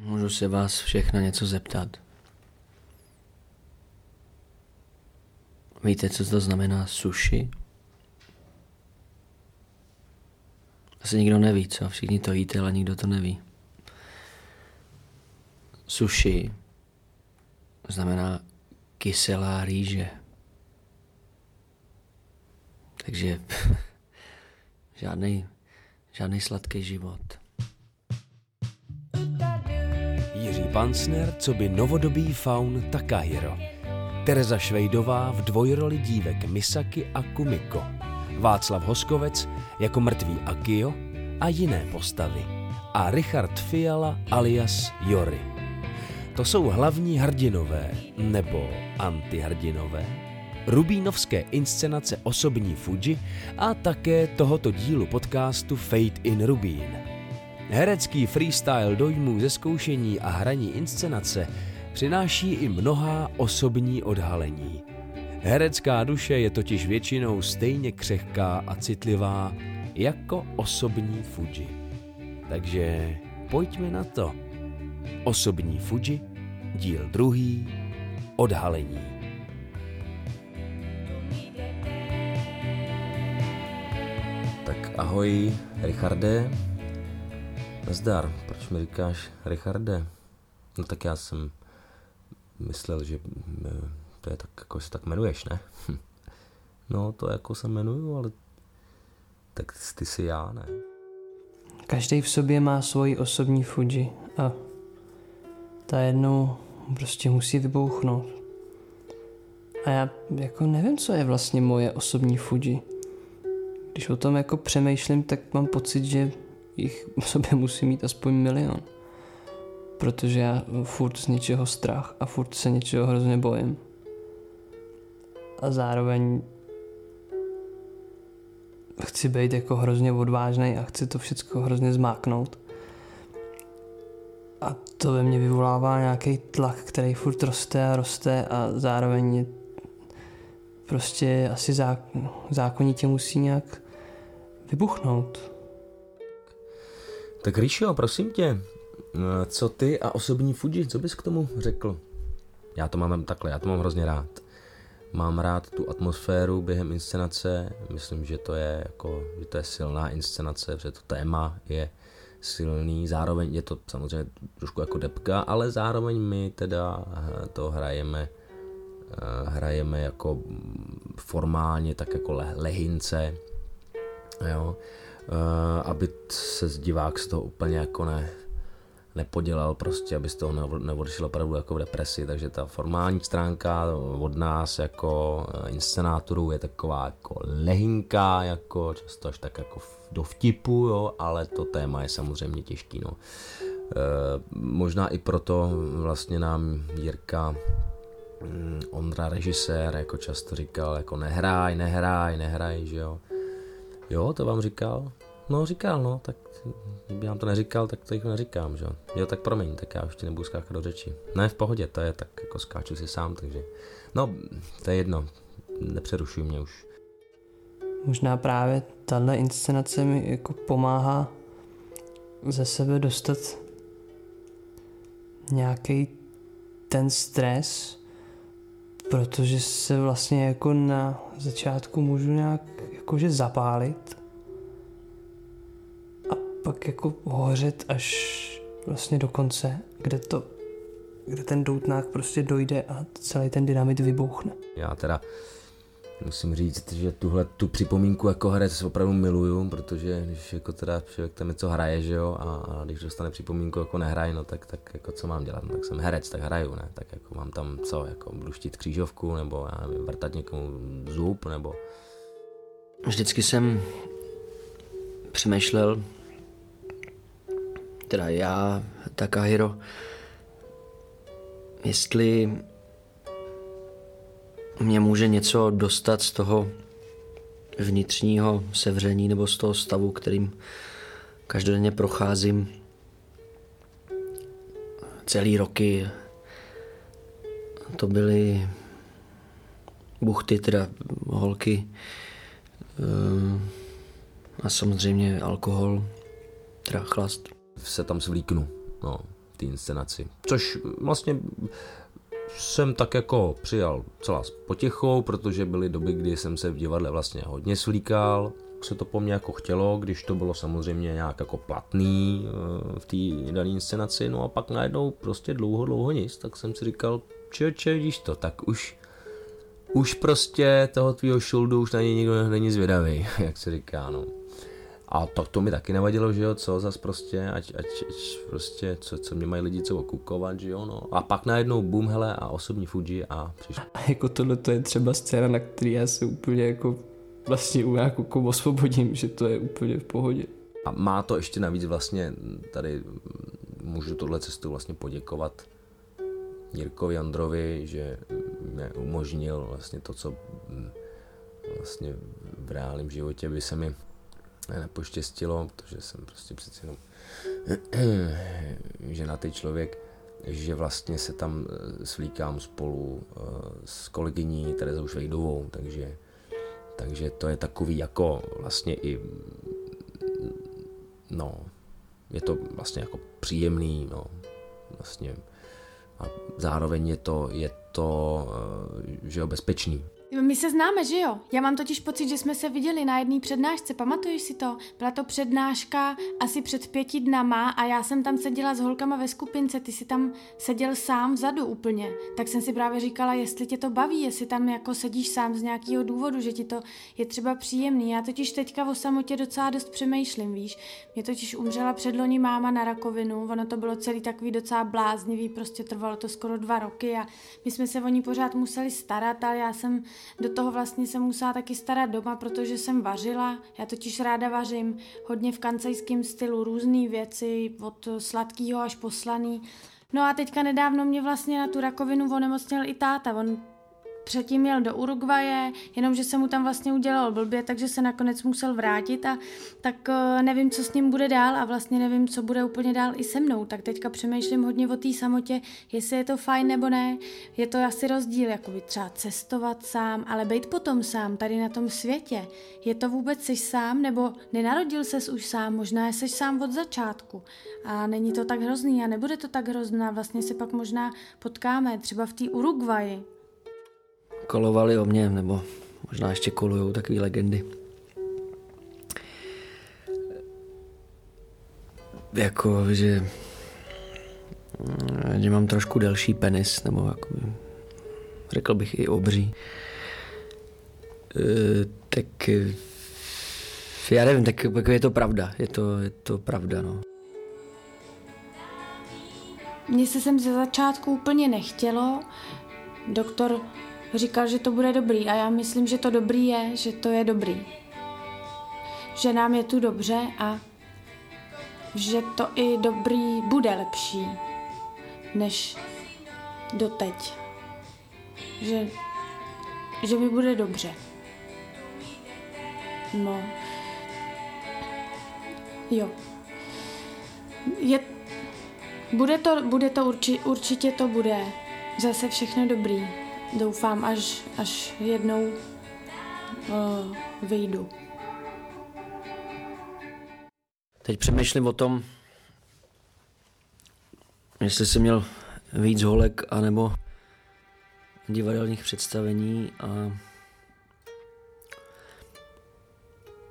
Můžu se vás všech na něco zeptat. Víte, co to znamená sushi? Asi nikdo neví, co? Všichni to jíte, ale nikdo to neví. Sushi znamená kyselá rýže. Takže žádný, žádný sladký život. Pansner, co by novodobý faun Takahiro. Tereza Švejdová v dvojroli dívek Misaki a Kumiko. Václav Hoskovec jako mrtvý Akio a jiné postavy. A Richard Fiala alias Jory. To jsou hlavní hrdinové nebo antihrdinové rubínovské inscenace osobní Fuji a také tohoto dílu podcastu Fate in Rubín. Herecký freestyle dojmů ze zkoušení a hraní inscenace přináší i mnohá osobní odhalení. Herecká duše je totiž většinou stejně křehká a citlivá jako osobní Fuji. Takže pojďme na to. Osobní Fuji, díl druhý, odhalení. Tak ahoj, Richarde. Nazdar, proč mi říkáš Richarde? No tak já jsem myslel, že eh, to je tak, jako se tak jmenuješ, ne? No, to jako se jmenuju, ale tak ty jsi já, ne? Každý v sobě má svoji osobní Fuji a ta jednou prostě musí vybouchnout. A já jako nevím, co je vlastně moje osobní Fuji. Když o tom jako přemýšlím, tak mám pocit, že jich v sobě musí mít aspoň milion. Protože já furt z něčeho strach a furt se něčeho hrozně bojím. A zároveň chci být jako hrozně odvážný a chci to všechno hrozně zmáknout. A to ve mně vyvolává nějaký tlak, který furt roste a roste a zároveň prostě asi zák- zákonitě musí nějak vybuchnout. Tak Ríšo, prosím tě, eh, co ty a osobní Fuji, co bys k tomu řekl? Já to mám takhle, já to mám hrozně rád. Mám rád tu atmosféru během inscenace, myslím, že to je jako, že to je silná inscenace, protože to téma je silný, zároveň je to samozřejmě trošku jako depka, ale zároveň my teda eh, to hrajeme eh, hrajeme jako formálně tak jako lehince, jo, aby se divák z toho úplně jako ne, nepodělal prostě, aby z toho neodešel opravdu jako v depresi, takže ta formální stránka od nás jako eh, inscenátorů je taková jako lehinká, jako často až tak jako do vtipu, jo, ale to téma je samozřejmě těžký, no. E, možná i proto vlastně nám Jirka mm, Ondra režisér jako často říkal jako nehraj, nehraj, nehraj, že jo. Jo, to vám říkal? No, říkal, no, tak kdyby vám to neříkal, tak to jich neříkám, že jo. Jo, tak promiň, tak já už ti nebudu skákat do řeči. Ne, v pohodě, to je tak, jako skáču si sám, takže... No, to je jedno, nepřerušuj mě už. Možná právě tahle inscenace mi jako pomáhá ze sebe dostat nějaký ten stres, protože se vlastně jako na začátku můžu nějak jakože zapálit a pak jako hořet až vlastně do konce, kde to kde ten doutnák prostě dojde a celý ten dynamit vybouchne. Já teda musím říct, že tuhle tu připomínku jako herec opravdu miluju, protože když jako teda člověk tam něco hraje, že jo, a, a když dostane připomínku jako nehraj, no tak, tak jako co mám dělat, no, tak jsem herec, tak hraju, ne, tak jako mám tam co, jako budu štít křížovku, nebo já nevím, vrtat někomu zub, nebo Vždycky jsem přemýšlel, teda já, Takahiro, jestli mě může něco dostat z toho vnitřního sevření nebo z toho stavu, kterým každodenně procházím celý roky. To byly buchty, teda holky, a samozřejmě alkohol, teda chlast. Se tam svlíknu, no. té inscenaci. Což vlastně jsem tak jako přijal celá s potěchou, protože byly doby, kdy jsem se v divadle vlastně hodně slíkal, se to po mně jako chtělo, když to bylo samozřejmě nějak jako platný eh, v té dané inscenaci, no a pak najednou prostě dlouho, dlouho nic, tak jsem si říkal, čeče, vidíš to, tak už už prostě toho tvýho šuldu už na něj nikdo není zvědavý, jak se říká, no. A to, to mi taky nevadilo, že jo, co zas prostě, ať, ať, ať prostě, co, co mě mají lidi co okukovat, že jo, no. A pak najednou boom, hele, a osobní Fuji a přišlo. A jako tohle to je třeba scéna, na který já se úplně jako vlastně u nějakou jako osvobodím, že to je úplně v pohodě. A má to ještě navíc vlastně, tady můžu tohle cestu vlastně poděkovat Jirkovi Androvi, že mě umožnil vlastně to, co vlastně v reálném životě by se mi nepoštěstilo, protože jsem prostě přeci jenom ženatý člověk, že vlastně se tam svlíkám spolu s kolegyní Terezou Švejdovou, takže takže to je takový jako vlastně i, no, je to vlastně jako příjemný, no, vlastně. A zároveň je to, je to, eh, že jo, bezpečný. My se známe, že jo? Já mám totiž pocit, že jsme se viděli na jedné přednášce, pamatuješ si to? Byla to přednáška asi před pěti dnama a já jsem tam seděla s holkama ve skupince, ty si tam seděl sám vzadu úplně. Tak jsem si právě říkala, jestli tě to baví, jestli tam jako sedíš sám z nějakého důvodu, že ti to je třeba příjemný. Já totiž teďka o samotě docela dost přemýšlím, víš? Mě totiž umřela předloni máma na rakovinu, ono to bylo celý takový docela bláznivý, prostě trvalo to skoro dva roky a my jsme se o ní pořád museli starat, ale já jsem do toho vlastně jsem musela taky starat doma, protože jsem vařila. Já totiž ráda vařím hodně v kancejském stylu, různé věci, od sladkého až poslaný. No a teďka nedávno mě vlastně na tu rakovinu onemocněl i táta. On Předtím jel do Uruguaje, jenomže se mu tam vlastně udělal blbě, takže se nakonec musel vrátit a tak uh, nevím, co s ním bude dál a vlastně nevím, co bude úplně dál i se mnou. Tak teďka přemýšlím hodně o té samotě, jestli je to fajn nebo ne. Je to asi rozdíl, jako by třeba cestovat sám, ale být potom sám tady na tom světě. Je to vůbec jsi sám nebo nenarodil ses už sám, možná jsi sám od začátku a není to tak hrozný a nebude to tak hrozná, vlastně se pak možná potkáme třeba v té Uruguayi kolovali o mě, nebo možná ještě kolujou takové legendy. Jako, že, že mám trošku delší penis, nebo jako, řekl bych i obří. E, tak já nevím, tak jako je to pravda, je to, je to pravda, no. Mně se sem ze začátku úplně nechtělo. Doktor říkal, že to bude dobrý a já myslím, že to dobrý je, že to je dobrý. Že nám je tu dobře a že to i dobrý bude lepší než doteď. Že, že mi bude dobře. No. Jo. Je, bude to, bude to urči, určitě to bude zase všechno dobrý doufám, až, až jednou uh, vyjdu. Teď přemýšlím o tom, jestli jsem měl víc holek anebo divadelních představení a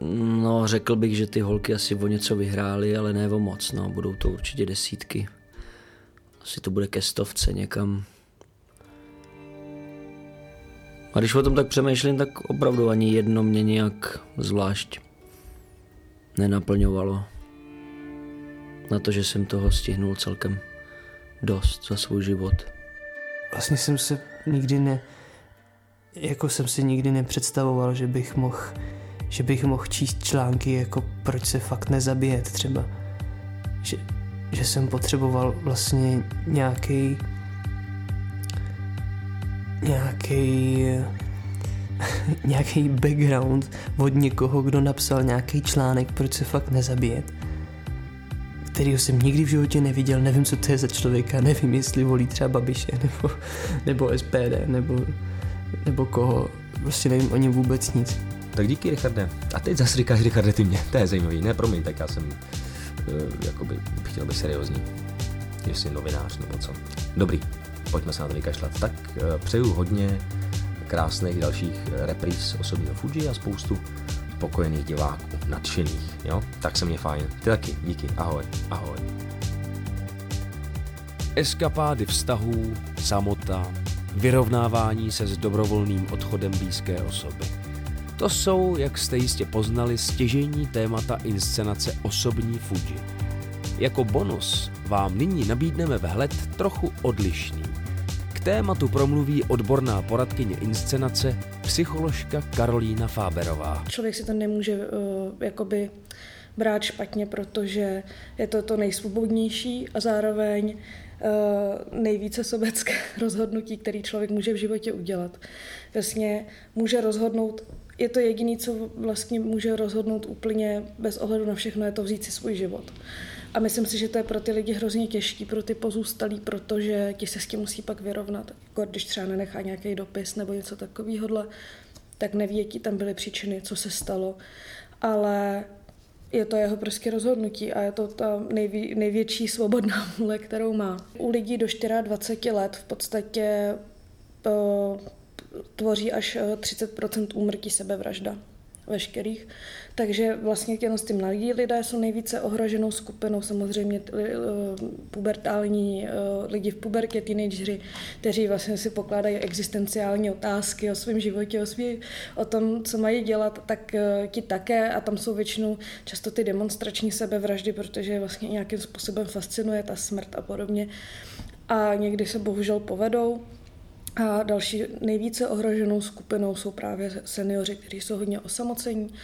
no řekl bych, že ty holky asi o něco vyhrály, ale ne o moc, no budou to určitě desítky. Asi to bude ke stovce někam a když o tom tak přemýšlím, tak opravdu ani jedno mě nějak zvlášť nenaplňovalo. Na to, že jsem toho stihnul celkem dost za svůj život. Vlastně jsem se nikdy ne... Jako jsem si nikdy nepředstavoval, že bych mohl že bych mohl číst články jako proč se fakt nezabíjet třeba. Že, že jsem potřeboval vlastně nějaký nějaký nějaký background od někoho, kdo napsal nějaký článek, proč se fakt nezabíjet, kterýho jsem nikdy v životě neviděl, nevím, co to je za člověka, nevím, jestli volí třeba Babiše, nebo, nebo SPD, nebo, nebo koho, prostě nevím o něm vůbec nic. Tak díky, Richarde. A teď zase říkáš, Richarde, ty mě, to je zajímavý, ne, promiň, tak já jsem uh, jakoby chtěl být seriózní. jestli novinář nebo co. Dobrý, pojďme se na to vykašlat. Tak eh, přeju hodně krásných dalších repríz osobního Fuji a spoustu spokojených diváků, nadšených, jo? Tak se mě fajn. Ty taky, díky, ahoj, ahoj. Eskapády vztahů, samota, vyrovnávání se s dobrovolným odchodem blízké osoby. To jsou, jak jste jistě poznali, stěžení témata inscenace osobní Fuji. Jako bonus vám nyní nabídneme vhled trochu odlišný. Tématu promluví odborná poradkyně inscenace, psycholožka Karolína Fáberová. Člověk si to nemůže uh, jakoby brát špatně, protože je to to nejsvobodnější a zároveň uh, nejvíce sobecké rozhodnutí, který člověk může v životě udělat. Vlastně může rozhodnout, je to jediné, co vlastně může rozhodnout úplně bez ohledu na všechno, je to vzít si svůj život. A myslím si, že to je pro ty lidi hrozně těžký, pro ty pozůstalí, protože ti se s tím musí pak vyrovnat. Jako když třeba nenechá nějaký dopis nebo něco takového, tak neví, jaký tam byly příčiny, co se stalo. Ale je to jeho prostě rozhodnutí a je to ta nejvě, největší svobodná vůle, kterou má. U lidí do 24 let v podstatě uh, tvoří až 30% úmrtí sebevražda veškerých. Takže vlastně těm s tím mladí lidé jsou nejvíce ohroženou skupinou, samozřejmě pubertální eh, lidi v pubertě, teenageři, kteří vlastně si pokládají existenciální otázky o svém životě, o, svý, o tom, co mají dělat, tak eh, ti také a tam jsou většinou často ty demonstrační sebevraždy, protože vlastně nějakým způsobem fascinuje ta smrt a podobně. A někdy se bohužel povedou, a další nejvíce ohroženou skupinou jsou právě seniori, kteří jsou hodně osamocení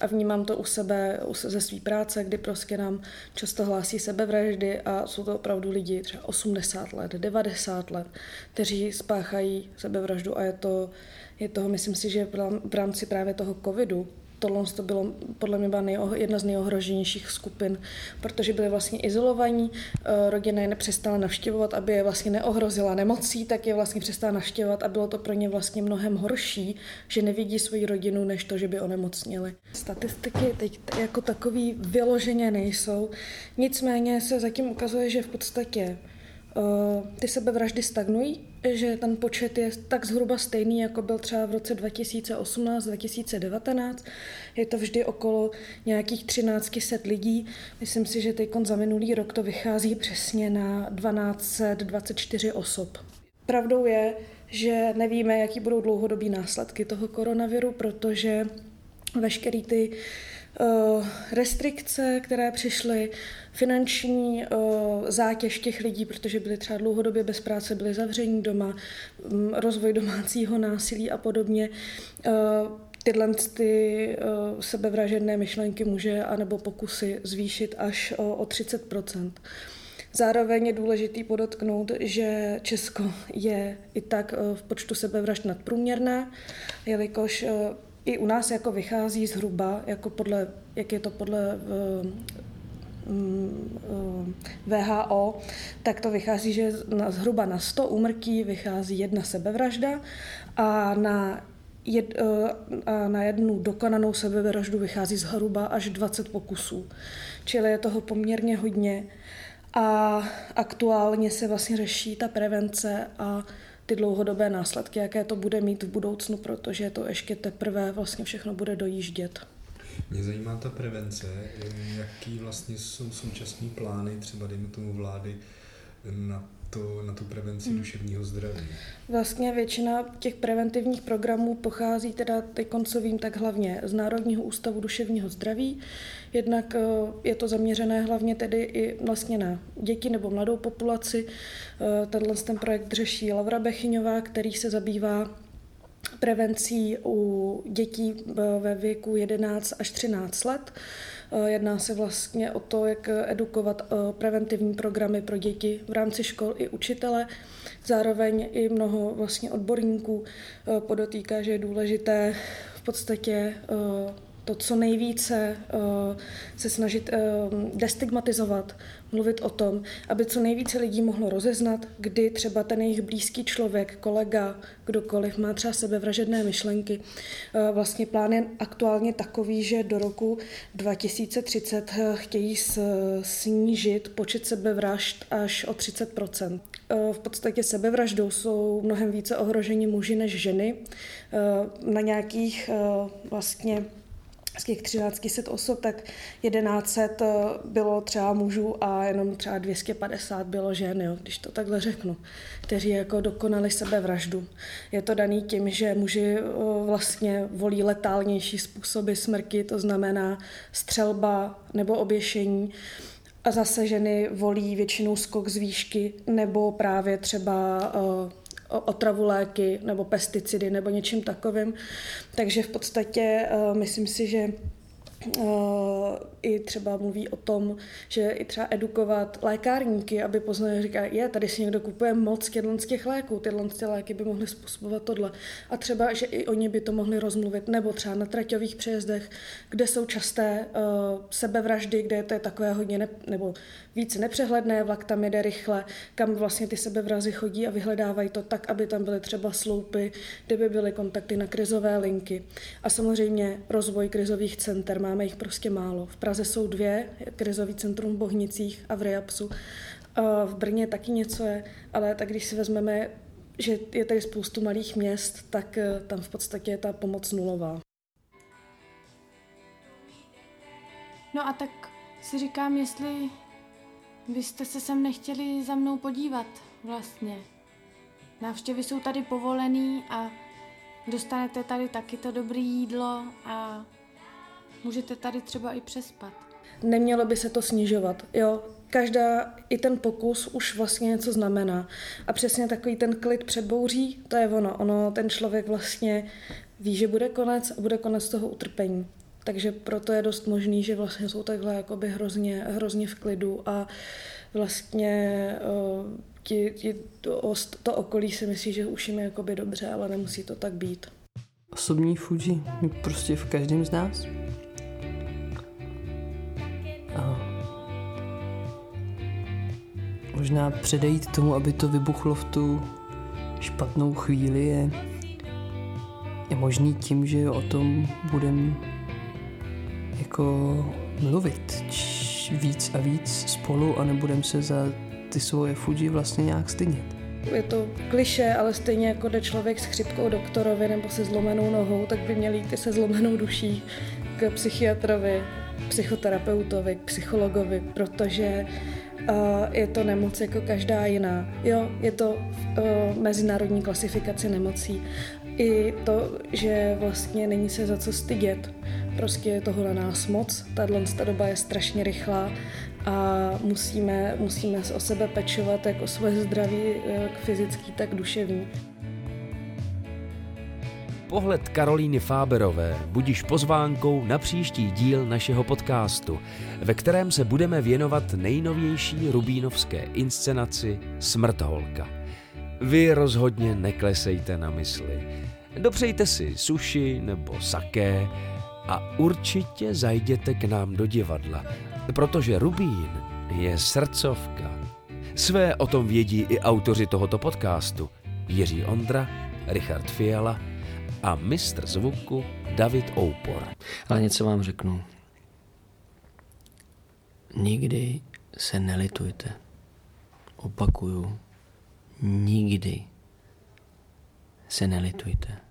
a vnímám to u sebe ze své práce, kdy prostě nám často hlásí sebevraždy a jsou to opravdu lidi třeba 80 let, 90 let, kteří spáchají sebevraždu a je to, je toho, myslím si, že v rámci právě toho covidu tohle to bylo podle mě byla jedna z nejohroženějších skupin, protože byli vlastně izolovaní, eh, rodina je nepřestala navštěvovat, aby je vlastně neohrozila nemocí, tak je vlastně přestala navštěvovat a bylo to pro ně vlastně mnohem horší, že nevidí svoji rodinu, než to, že by onemocnili. Statistiky teď jako takový vyloženě nejsou, nicméně se zatím ukazuje, že v podstatě ty sebevraždy stagnují, že ten počet je tak zhruba stejný, jako byl třeba v roce 2018-2019. Je to vždy okolo nějakých 1300 lidí. Myslím si, že teď za minulý rok to vychází přesně na 1224 osob. Pravdou je, že nevíme, jaký budou dlouhodobí následky toho koronaviru, protože veškerý ty uh, restrikce, které přišly, finanční uh, zátěž těch lidí, protože byli třeba dlouhodobě bez práce, byli zavření doma, um, rozvoj domácího násilí a podobně. Uh, tyhle ty sebevražedné myšlenky může anebo pokusy zvýšit až o, o 30% Zároveň je důležitý podotknout, že Česko je i tak v počtu sebevražd nadprůměrné, jelikož i u nás jako vychází zhruba, jako podle, jak je to podle Mm, VHO, tak to vychází, že na, zhruba na 100 úmrtí vychází jedna sebevražda a na, jed, eh, a na jednu dokonanou sebevraždu vychází zhruba až 20 pokusů. Čili je toho poměrně hodně a aktuálně se vlastně řeší ta prevence a ty dlouhodobé následky, jaké to bude mít v budoucnu, protože to ještě teprve vlastně všechno bude dojíždět. Mě zajímá ta prevence, jaký vlastně jsou současné plány, třeba dejme tomu vlády, na, to, na tu prevenci hmm. duševního zdraví. Vlastně většina těch preventivních programů pochází teda teď koncovým tak hlavně z Národního ústavu duševního zdraví. Jednak eh, je to zaměřené hlavně tedy i vlastně na děti nebo mladou populaci. Eh, tenhle ten projekt řeší Laura Bechyňová, který se zabývá prevencí u dětí ve věku 11 až 13 let. Eh, jedná se vlastně o to, jak edukovat eh, preventivní programy pro děti v rámci škol i učitele. Zároveň i mnoho vlastně odborníků eh, podotýká, že je důležité v podstatě to, co nejvíce se snažit destigmatizovat, mluvit o tom, aby co nejvíce lidí mohlo rozeznat, kdy třeba ten jejich blízký člověk, kolega, kdokoliv má třeba sebevražedné myšlenky. Uh, vlastně plán je aktuálně takový, že do roku 2030 chtějí snížit počet sebevražd až o 30% V podstatě sebevraždou jsou mnohem více ohroženi muži než ženy. Na nějakých vlastně z těch 1300 osob, tak 1100 eh, bylo třeba mužů a jenom třeba 250 bylo žen, jo, když to takhle řeknu, kteří jako dokonali sebevraždu. Je to daný tím, že muži eh, vlastně volí letálnější způsoby smrti, to znamená střelba nebo oběšení, a zase ženy volí většinou skok z výšky nebo právě třeba uh, otravu léky nebo pesticidy nebo něčím takovým. Takže v podstatě uh, myslím si, že Uh, i třeba mluví o tom, že i třeba edukovat lékárníky, aby poznali, říká, je, tady si někdo kupuje moc z těch léků, tyhle ty léky by mohly způsobovat tohle. A třeba, že i oni by to mohli rozmluvit, nebo třeba na traťových přejezdech, kde jsou časté uh, sebevraždy, kde to je takové hodně, ne, nebo více nepřehledné, vlak tam jede rychle, kam vlastně ty sebevrazy chodí a vyhledávají to tak, aby tam byly třeba sloupy, kde by byly kontakty na krizové linky. A samozřejmě rozvoj krizových center, máme jich prostě málo. V Praze jsou dvě, krizový centrum v Bohnicích a v Riapsu. V Brně taky něco je, ale tak když si vezmeme, že je tady spoustu malých měst, tak eh, tam v podstatě je ta pomoc nulová. No a tak si říkám, jestli vy jste se sem nechtěli za mnou podívat vlastně. Návštěvy jsou tady povolený a dostanete tady taky to dobré jídlo a můžete tady třeba i přespat. Nemělo by se to snižovat, jo. Každá, i ten pokus už vlastně něco znamená. A přesně takový ten klid před bouří, to je ono. Ono, ten člověk vlastně ví, že bude konec a bude konec toho utrpení. Takže proto je dost možný, že vlastně jsou takhle jakoby hrozně, hrozně v klidu a vlastně uh, ti, ti to, to okolí si myslí, že už jim je jakoby dobře, ale nemusí to tak být. Osobní Fuji prostě v každém z nás. Možná předejít tomu, aby to vybuchlo v tu špatnou chvíli je, je možný tím, že o tom budeme jako mluvit víc a víc spolu a nebudem se za ty svoje Fuji vlastně nějak stydět. Je to kliše, ale stejně jako jde člověk s chřipkou doktorovi nebo se zlomenou nohou, tak by měl jít i se zlomenou duší k psychiatrovi, psychoterapeutovi, k psychologovi, protože uh, je to nemoc jako každá jiná. Jo, je to uh, mezinárodní klasifikace nemocí. I to, že vlastně není se za co stydět. Prostě je toho na nás moc. Tahle doba je strašně rychlá a musíme, musíme o sebe pečovat jak o svoje zdraví, jak fyzický, tak duševní. Pohled Karolíny Fáberové budíš pozvánkou na příští díl našeho podcastu, ve kterém se budeme věnovat nejnovější rubínovské inscenaci Smrtholka. Vy rozhodně neklesejte na mysli. Dopřejte si suši nebo saké a určitě zajděte k nám do divadla, protože Rubín je srdcovka. Své o tom vědí i autoři tohoto podcastu. Jiří Ondra, Richard Fiala a mistr zvuku David Oupor. Ale něco vám řeknu. Nikdy se nelitujte. Opakuju, nikdy se nelitujte.